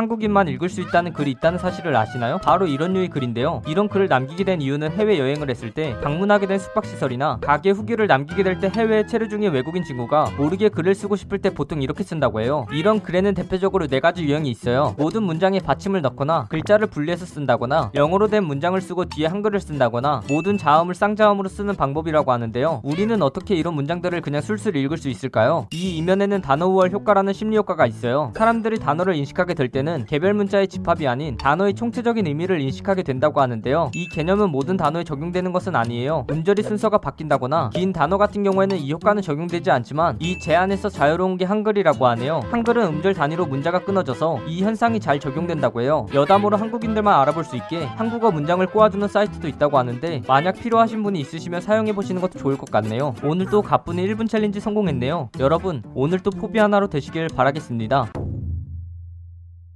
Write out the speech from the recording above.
한국인만 읽을 수 있다는 글이 있다는 사실을 아시나요? 바로 이런 류의 글인데요. 이런 글을 남기게 된 이유는 해외여행을 했을 때 방문하게 된 숙박시설이나 가게 후기를 남기게 될 때 해외에 체류 중인 외국인 친구가 모르게 글을 쓰고 싶을 때 보통 이렇게 쓴다고 해요. 이런 글에는 대표적으로 네 가지 유형이 있어요. 모든 문장에 받침을 넣거나 글자를 분리해서 쓴다거나 영어로 된 문장을 쓰고 뒤에 한글을 쓴다거나 모든 자음을 쌍자음으로 쓰는 방법이라고 하는데요. 우리는 어떻게 이런 문장들을 그냥 술술 읽을 수 있을까요? 이 이면에는 단어 우월 효과라는 심리 효과가 있어요. 사람들이 단어를 인식하게 될때 는 개별 문자의 집합이 아닌 단어의 총체적인 의미를 인식하게 된다고 하는데요. 이 개념은 모든 단어에 적용되는 것은 아니에요. 음절이 순서가 바뀐다거나 긴 단어 같은 경우에는 이 효과는 적용되지 않지만 이 제한에서 자유로운 게 한글이라고 하네요. 한글은 음절 단위로 문자가 끊어져서 이 현상이 잘 적용된다고 해요. 여담으로 한국인들만 알아볼 수 있게 한국어 문장을 꼬아주는 사이트도 있다고 하는데 만약 필요하신 분이 있으시면 사용해 보시는 것도 좋을 것 같네요. 오늘도 가뿐히 1분 챌린지 성공했네요. 여러분 오늘도 포비 하나로 되시길 바라겠습니다.